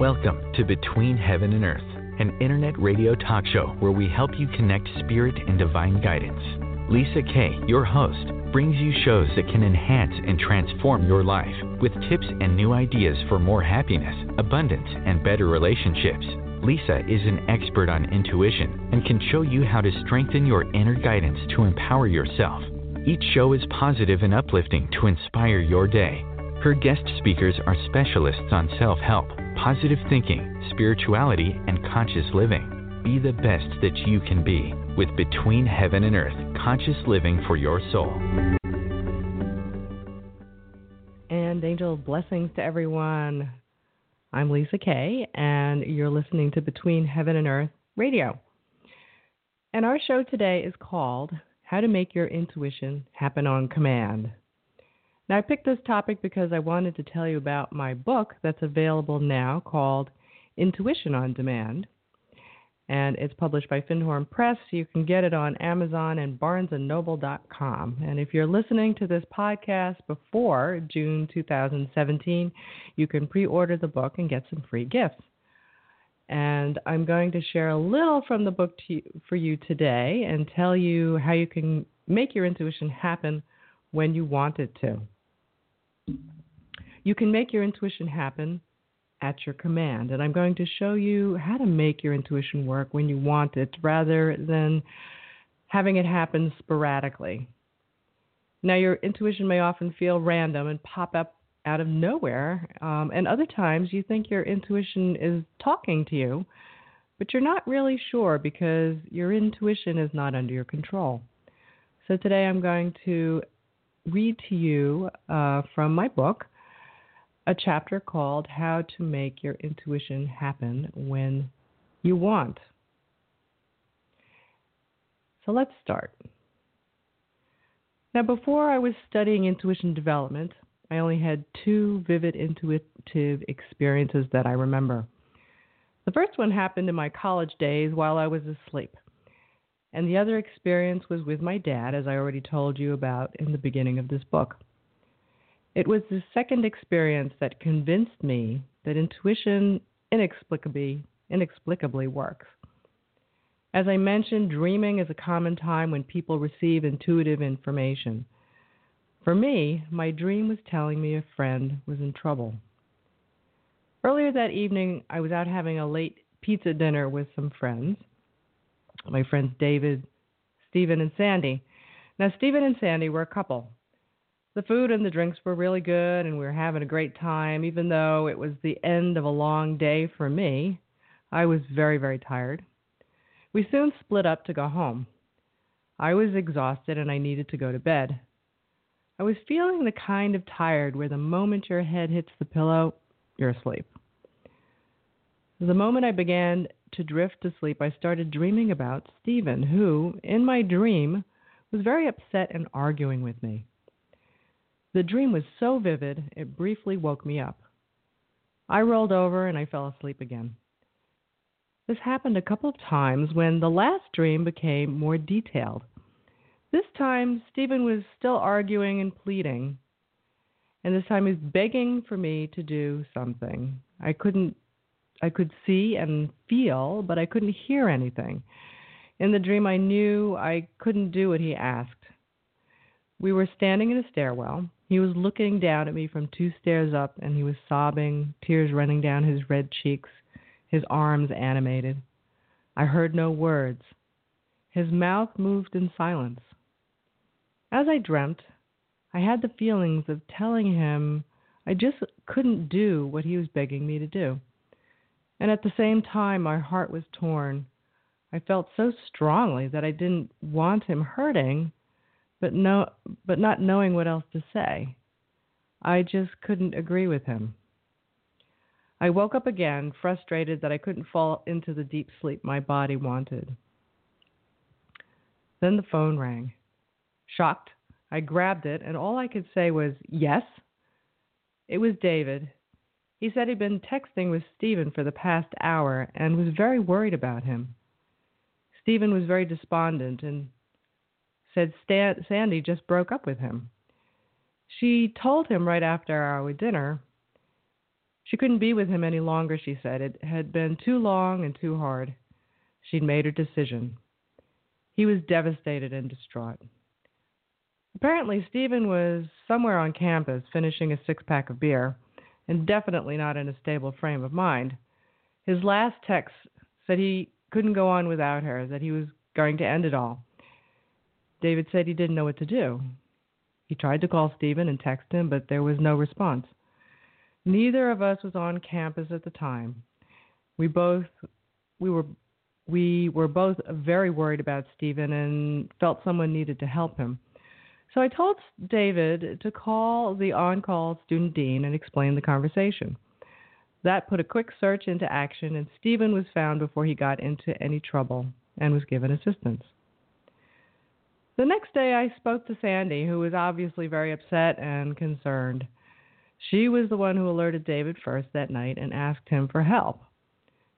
Welcome to Between Heaven and Earth, an internet radio talk show where we help you connect spirit and divine guidance. Lisa Kay, your host, brings you shows that can enhance and transform your life with tips and new ideas for more happiness, abundance, and better relationships. Lisa is an expert on intuition and can show you how to strengthen your inner guidance to empower yourself. Each show is positive and uplifting to inspire your day. Her guest speakers are specialists on self help, positive thinking, spirituality, and conscious living. Be the best that you can be with Between Heaven and Earth Conscious Living for Your Soul. And angel blessings to everyone. I'm Lisa Kay, and you're listening to Between Heaven and Earth Radio. And our show today is called How to Make Your Intuition Happen on Command. Now, I picked this topic because I wanted to tell you about my book that's available now called Intuition on Demand. And it's published by Findhorn Press. You can get it on Amazon and barnesandnoble.com. And if you're listening to this podcast before June 2017, you can pre order the book and get some free gifts. And I'm going to share a little from the book you, for you today and tell you how you can make your intuition happen when you want it to. You can make your intuition happen at your command. And I'm going to show you how to make your intuition work when you want it rather than having it happen sporadically. Now, your intuition may often feel random and pop up out of nowhere, um, and other times you think your intuition is talking to you, but you're not really sure because your intuition is not under your control. So, today I'm going to read to you uh, from my book a chapter called How to Make Your Intuition Happen When You Want. So let's start. Now, before I was studying intuition development, I only had two vivid intuitive experiences that I remember. The first one happened in my college days while I was asleep. And the other experience was with my dad, as I already told you about in the beginning of this book. It was the second experience that convinced me that intuition inexplicably, inexplicably works. As I mentioned, dreaming is a common time when people receive intuitive information. For me, my dream was telling me a friend was in trouble. Earlier that evening, I was out having a late pizza dinner with some friends my friends David, Stephen, and Sandy. Now, Stephen and Sandy were a couple. The food and the drinks were really good, and we were having a great time, even though it was the end of a long day for me. I was very, very tired. We soon split up to go home. I was exhausted and I needed to go to bed. I was feeling the kind of tired where the moment your head hits the pillow, you're asleep. The moment I began to drift to sleep, I started dreaming about Stephen, who, in my dream, was very upset and arguing with me. The dream was so vivid, it briefly woke me up. I rolled over and I fell asleep again. This happened a couple of times when the last dream became more detailed. This time, Stephen was still arguing and pleading, and this time he was begging for me to do something. I couldn't I could see and feel, but I couldn't hear anything. In the dream, I knew I couldn't do what he asked. We were standing in a stairwell. He was looking down at me from two stairs up, and he was sobbing, tears running down his red cheeks, his arms animated. I heard no words. His mouth moved in silence. As I dreamt, I had the feelings of telling him I just couldn't do what he was begging me to do. And at the same time, my heart was torn. I felt so strongly that I didn't want him hurting, but no, but not knowing what else to say. I just couldn't agree with him. I woke up again, frustrated that I couldn't fall into the deep sleep my body wanted. Then the phone rang. Shocked, I grabbed it, and all I could say was, Yes? It was David. He said he'd been texting with Stephen for the past hour and was very worried about him. Stephen was very despondent and said Stan- Sandy just broke up with him. She told him right after our dinner she couldn't be with him any longer, she said. It had been too long and too hard. She'd made her decision. He was devastated and distraught. Apparently, Stephen was somewhere on campus finishing a six pack of beer and definitely not in a stable frame of mind. His last text said he couldn't go on without her, that he was going to end it all. David said he didn't know what to do. He tried to call Stephen and text him, but there was no response. Neither of us was on campus at the time. We both we were we were both very worried about Stephen and felt someone needed to help him. So I told David to call the on call student dean and explain the conversation. That put a quick search into action, and Stephen was found before he got into any trouble and was given assistance. The next day, I spoke to Sandy, who was obviously very upset and concerned. She was the one who alerted David first that night and asked him for help.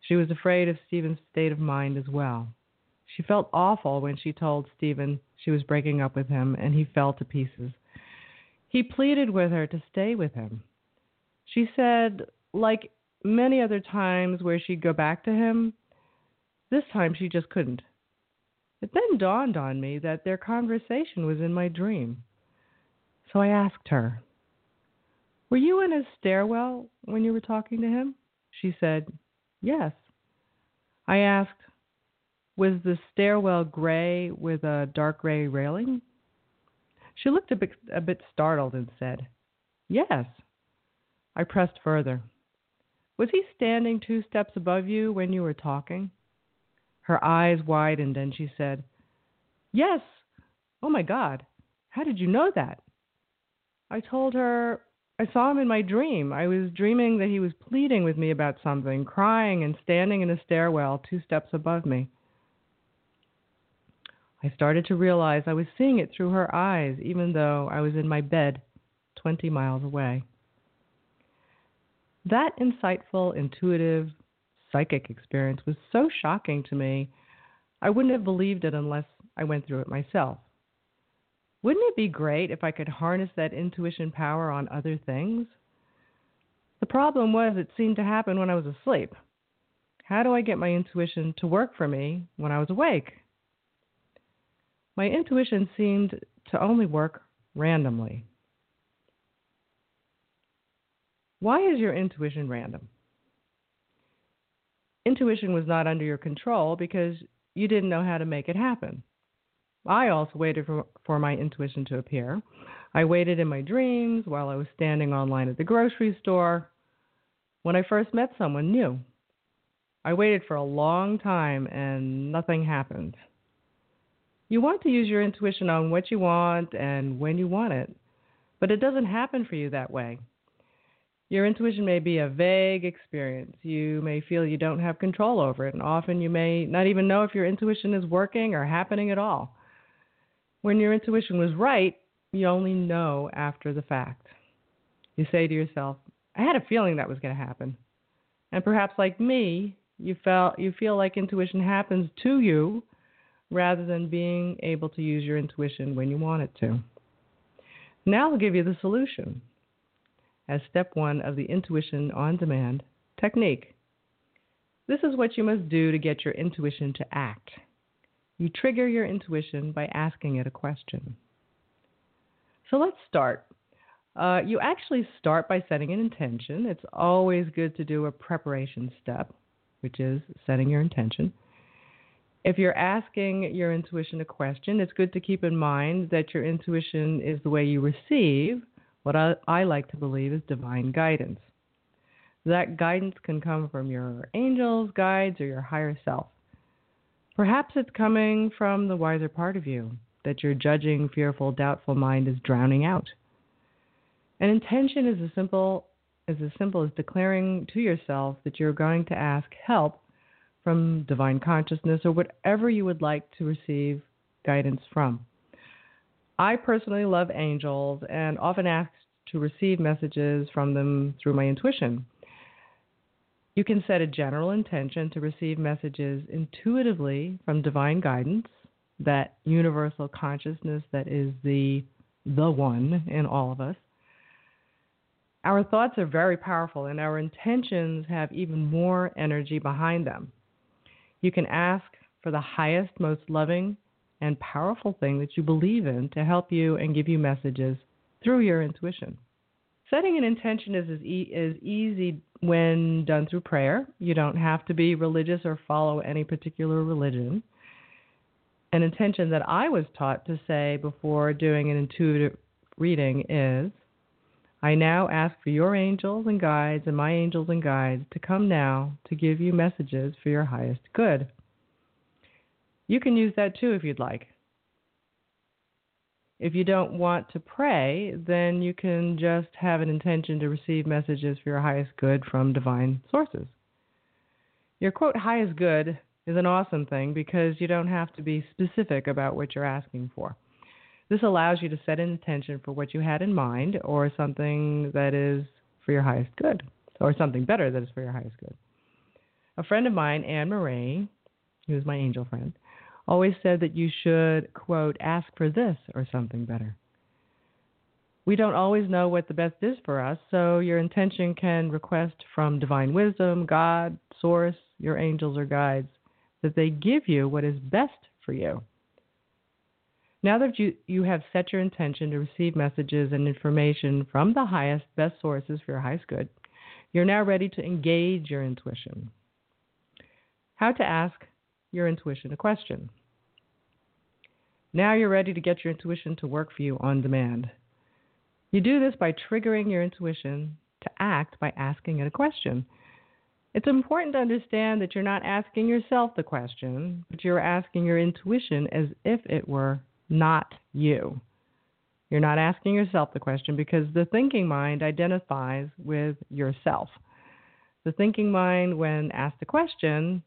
She was afraid of Stephen's state of mind as well. She felt awful when she told Stephen she was breaking up with him, and he fell to pieces. He pleaded with her to stay with him. She said, like many other times where she'd go back to him, this time she just couldn't. It then dawned on me that their conversation was in my dream. So I asked her, Were you in a stairwell when you were talking to him? She said, Yes. I asked, was the stairwell gray with a dark gray railing? She looked a bit, a bit startled and said, Yes. I pressed further. Was he standing two steps above you when you were talking? Her eyes widened and she said, Yes. Oh my God. How did you know that? I told her I saw him in my dream. I was dreaming that he was pleading with me about something, crying and standing in a stairwell two steps above me. I started to realize I was seeing it through her eyes, even though I was in my bed 20 miles away. That insightful, intuitive, psychic experience was so shocking to me, I wouldn't have believed it unless I went through it myself. Wouldn't it be great if I could harness that intuition power on other things? The problem was it seemed to happen when I was asleep. How do I get my intuition to work for me when I was awake? My intuition seemed to only work randomly. Why is your intuition random? Intuition was not under your control because you didn't know how to make it happen. I also waited for, for my intuition to appear. I waited in my dreams while I was standing online at the grocery store when I first met someone new. I waited for a long time and nothing happened. You want to use your intuition on what you want and when you want it, but it doesn't happen for you that way. Your intuition may be a vague experience. You may feel you don't have control over it, and often you may not even know if your intuition is working or happening at all. When your intuition was right, you only know after the fact. You say to yourself, I had a feeling that was going to happen. And perhaps like me, you felt you feel like intuition happens to you rather than being able to use your intuition when you want it to. Now I'll give you the solution as step one of the intuition on demand technique. This is what you must do to get your intuition to act. You trigger your intuition by asking it a question. So let's start. Uh, you actually start by setting an intention. It's always good to do a preparation step, which is setting your intention. If you're asking your intuition a question, it's good to keep in mind that your intuition is the way you receive what I, I like to believe is divine guidance. That guidance can come from your angels, guides, or your higher self. Perhaps it's coming from the wiser part of you that your judging, fearful, doubtful mind is drowning out. An intention is a simple is as simple as declaring to yourself that you're going to ask help from divine consciousness or whatever you would like to receive guidance from. I personally love angels and often ask to receive messages from them through my intuition. You can set a general intention to receive messages intuitively from divine guidance, that universal consciousness that is the the one in all of us. Our thoughts are very powerful and our intentions have even more energy behind them. You can ask for the highest, most loving, and powerful thing that you believe in to help you and give you messages through your intuition. Setting an intention is, is, e- is easy when done through prayer. You don't have to be religious or follow any particular religion. An intention that I was taught to say before doing an intuitive reading is I now ask for your angels and guides and my angels and guides to come now to give you messages for your highest good. You can use that too if you'd like. If you don't want to pray, then you can just have an intention to receive messages for your highest good from divine sources. Your quote, highest good, is an awesome thing because you don't have to be specific about what you're asking for. This allows you to set an intention for what you had in mind or something that is for your highest good or something better that is for your highest good. A friend of mine, Anne Marie, who's my angel friend, always said that you should, quote, ask for this or something better. We don't always know what the best is for us, so your intention can request from divine wisdom, God, source, your angels or guides, that they give you what is best for you. Now that you, you have set your intention to receive messages and information from the highest, best sources for your highest good, you're now ready to engage your intuition. How to ask your intuition a question. Now you're ready to get your intuition to work for you on demand. You do this by triggering your intuition to act by asking it a question. It's important to understand that you're not asking yourself the question, but you're asking your intuition as if it were not you. You're not asking yourself the question because the thinking mind identifies with yourself. The thinking mind, when asked a question,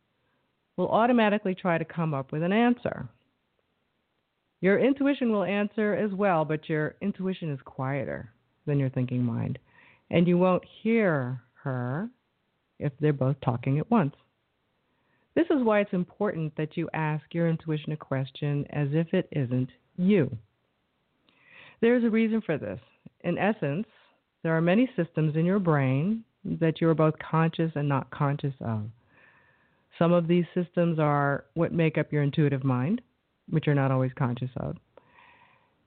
will automatically try to come up with an answer. Your intuition will answer as well, but your intuition is quieter than your thinking mind. And you won't hear her if they're both talking at once. This is why it's important that you ask your intuition a question as if it isn't you. There's a reason for this. In essence, there are many systems in your brain that you are both conscious and not conscious of. Some of these systems are what make up your intuitive mind, which you're not always conscious of.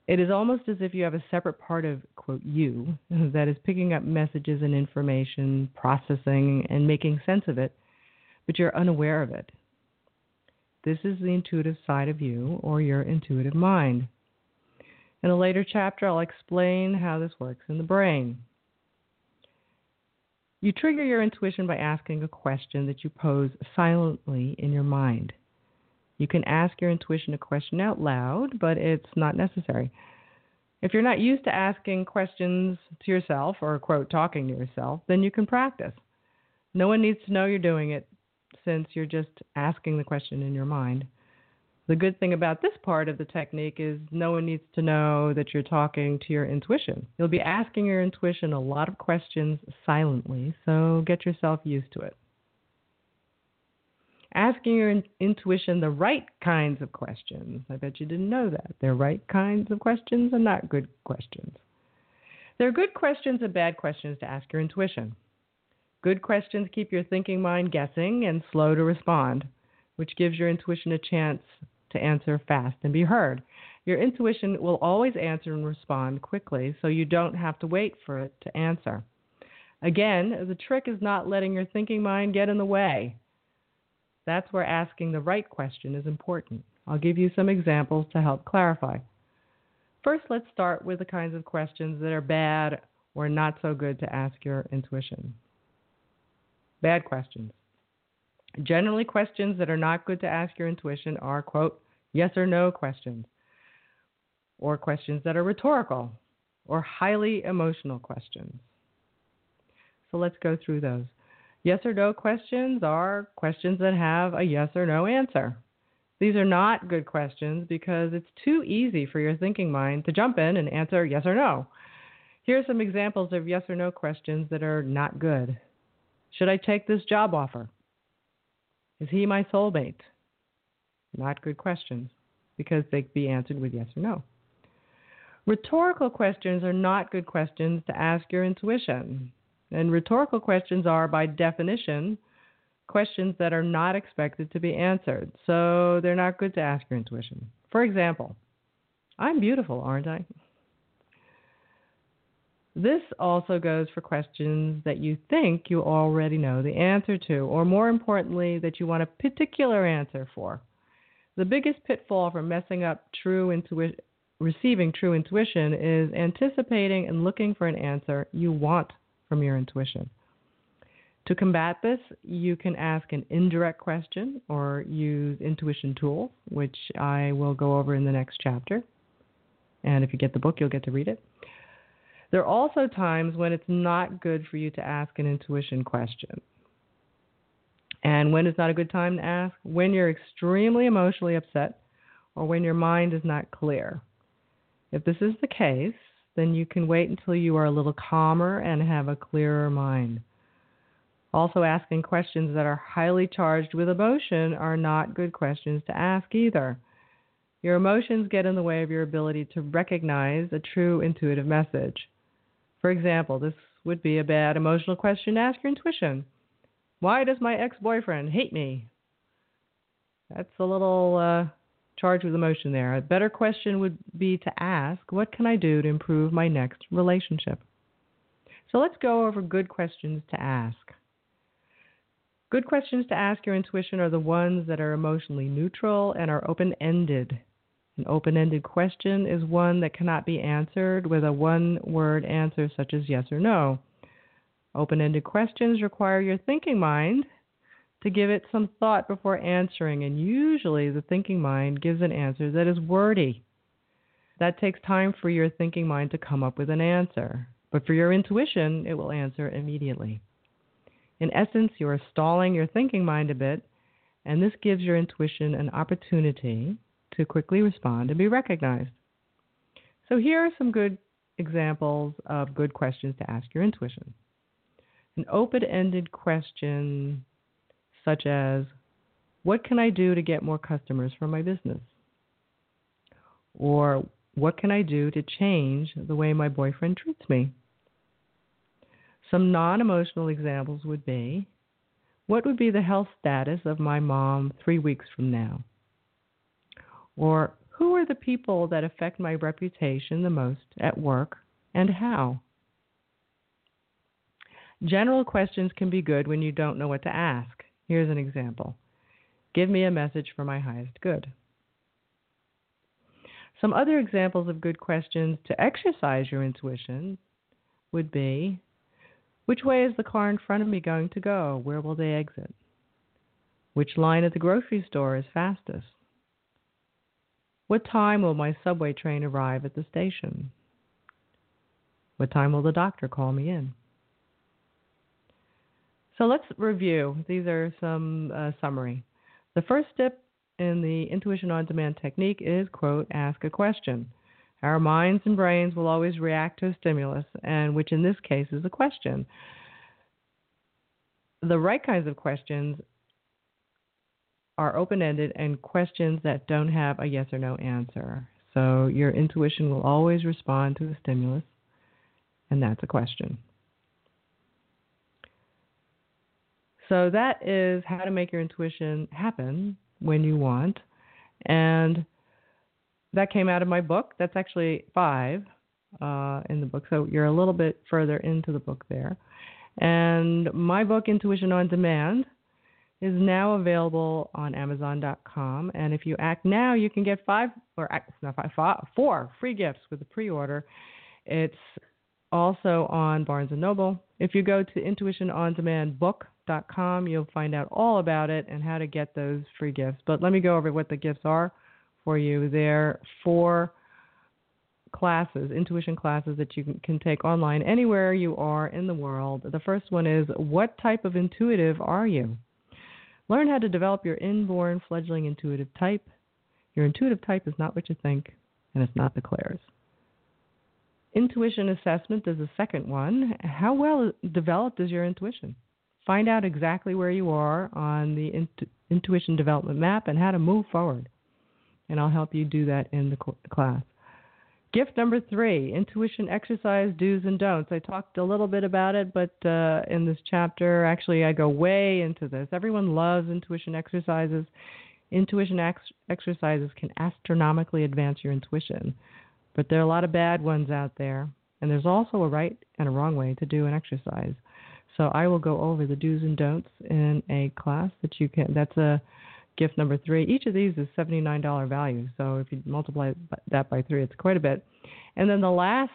It is almost as if you have a separate part of, quote, you that is picking up messages and information, processing, and making sense of it, but you're unaware of it. This is the intuitive side of you or your intuitive mind. In a later chapter, I'll explain how this works in the brain. You trigger your intuition by asking a question that you pose silently in your mind. You can ask your intuition a question out loud, but it's not necessary. If you're not used to asking questions to yourself or, quote, talking to yourself, then you can practice. No one needs to know you're doing it since you're just asking the question in your mind. The good thing about this part of the technique is no one needs to know that you're talking to your intuition. You'll be asking your intuition a lot of questions silently, so get yourself used to it. Asking your in- intuition the right kinds of questions. I bet you didn't know that. They're right kinds of questions and not good questions. There are good questions and bad questions to ask your intuition. Good questions keep your thinking mind guessing and slow to respond, which gives your intuition a chance to answer fast and be heard. Your intuition will always answer and respond quickly, so you don't have to wait for it to answer. Again, the trick is not letting your thinking mind get in the way. That's where asking the right question is important. I'll give you some examples to help clarify. First, let's start with the kinds of questions that are bad or not so good to ask your intuition. Bad questions. Generally, questions that are not good to ask your intuition are, quote, yes or no questions, or questions that are rhetorical, or highly emotional questions. So let's go through those. Yes or no questions are questions that have a yes or no answer. These are not good questions because it's too easy for your thinking mind to jump in and answer yes or no. Here are some examples of yes or no questions that are not good. Should I take this job offer? Is he my soulmate? Not good questions because they can be answered with yes or no. Rhetorical questions are not good questions to ask your intuition. And rhetorical questions are, by definition, questions that are not expected to be answered. So they're not good to ask your intuition. For example, I'm beautiful, aren't I? This also goes for questions that you think you already know the answer to, or more importantly, that you want a particular answer for. The biggest pitfall for messing up true intuition, receiving true intuition is anticipating and looking for an answer you want from your intuition. To combat this, you can ask an indirect question or use intuition tools, which I will go over in the next chapter. And if you get the book, you'll get to read it. There are also times when it's not good for you to ask an intuition question. And when is not a good time to ask? When you're extremely emotionally upset or when your mind is not clear. If this is the case, then you can wait until you are a little calmer and have a clearer mind. Also, asking questions that are highly charged with emotion are not good questions to ask either. Your emotions get in the way of your ability to recognize a true intuitive message. For example, this would be a bad emotional question to ask your intuition. Why does my ex boyfriend hate me? That's a little uh, charged with emotion there. A better question would be to ask, What can I do to improve my next relationship? So let's go over good questions to ask. Good questions to ask your intuition are the ones that are emotionally neutral and are open ended. An open ended question is one that cannot be answered with a one word answer such as yes or no. Open ended questions require your thinking mind to give it some thought before answering, and usually the thinking mind gives an answer that is wordy. That takes time for your thinking mind to come up with an answer, but for your intuition, it will answer immediately. In essence, you are stalling your thinking mind a bit, and this gives your intuition an opportunity to quickly respond and be recognized. So, here are some good examples of good questions to ask your intuition. An open ended question such as, What can I do to get more customers for my business? Or, What can I do to change the way my boyfriend treats me? Some non emotional examples would be What would be the health status of my mom three weeks from now? Or Who are the people that affect my reputation the most at work and how? General questions can be good when you don't know what to ask. Here's an example Give me a message for my highest good. Some other examples of good questions to exercise your intuition would be which way is the car in front of me going to go? Where will they exit? Which line at the grocery store is fastest? What time will my subway train arrive at the station? What time will the doctor call me in? So let's review. These are some uh, summary. The first step in the intuition on demand technique is quote ask a question. Our minds and brains will always react to a stimulus, and which in this case is a question. The right kinds of questions are open ended and questions that don't have a yes or no answer. So your intuition will always respond to the stimulus, and that's a question. So that is how to make your intuition happen when you want. And that came out of my book. That's actually five uh, in the book. So you're a little bit further into the book there. And my book, Intuition on Demand, is now available on Amazon.com. And if you act now, you can get five or not five, five, four free gifts with a pre-order. It's also on Barnes and Noble. If you go to intuitionondemandbook.com, you'll find out all about it and how to get those free gifts. But let me go over what the gifts are for you. They're four classes, intuition classes that you can, can take online anywhere you are in the world. The first one is What type of intuitive are you? Learn how to develop your inborn fledgling intuitive type. Your intuitive type is not what you think, and it's not the clairs. Intuition assessment is the second one. How well developed is your intuition? Find out exactly where you are on the intu- intuition development map and how to move forward. And I'll help you do that in the cl- class. Gift number three intuition exercise do's and don'ts. I talked a little bit about it, but uh, in this chapter, actually, I go way into this. Everyone loves intuition exercises. Intuition ex- exercises can astronomically advance your intuition, but there are a lot of bad ones out there, and there's also a right and a wrong way to do an exercise. So I will go over the do's and don'ts in a class that you can. That's a gift number three. Each of these is $79 value. So if you multiply that by three, it's quite a bit. And then the last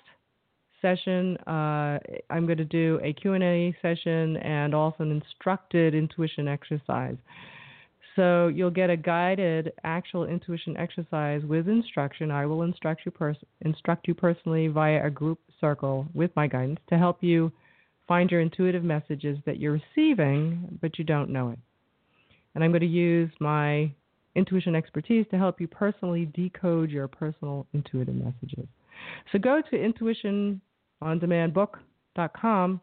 session, uh, I'm going to do a Q&A session and also an instructed intuition exercise. So you'll get a guided actual intuition exercise with instruction. I will instruct you pers- instruct you personally via a group circle with my guidance to help you find your intuitive messages that you're receiving but you don't know it and I'm going to use my intuition expertise to help you personally decode your personal intuitive messages. So go to intuitionondemandbook.com,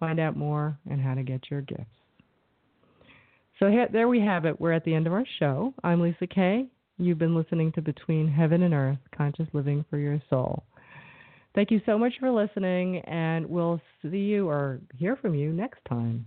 find out more and how to get your gifts. So here, there we have it. We're at the end of our show. I'm Lisa Kay. You've been listening to Between Heaven and Earth Conscious Living for Your Soul. Thank you so much for listening, and we'll see you or hear from you next time.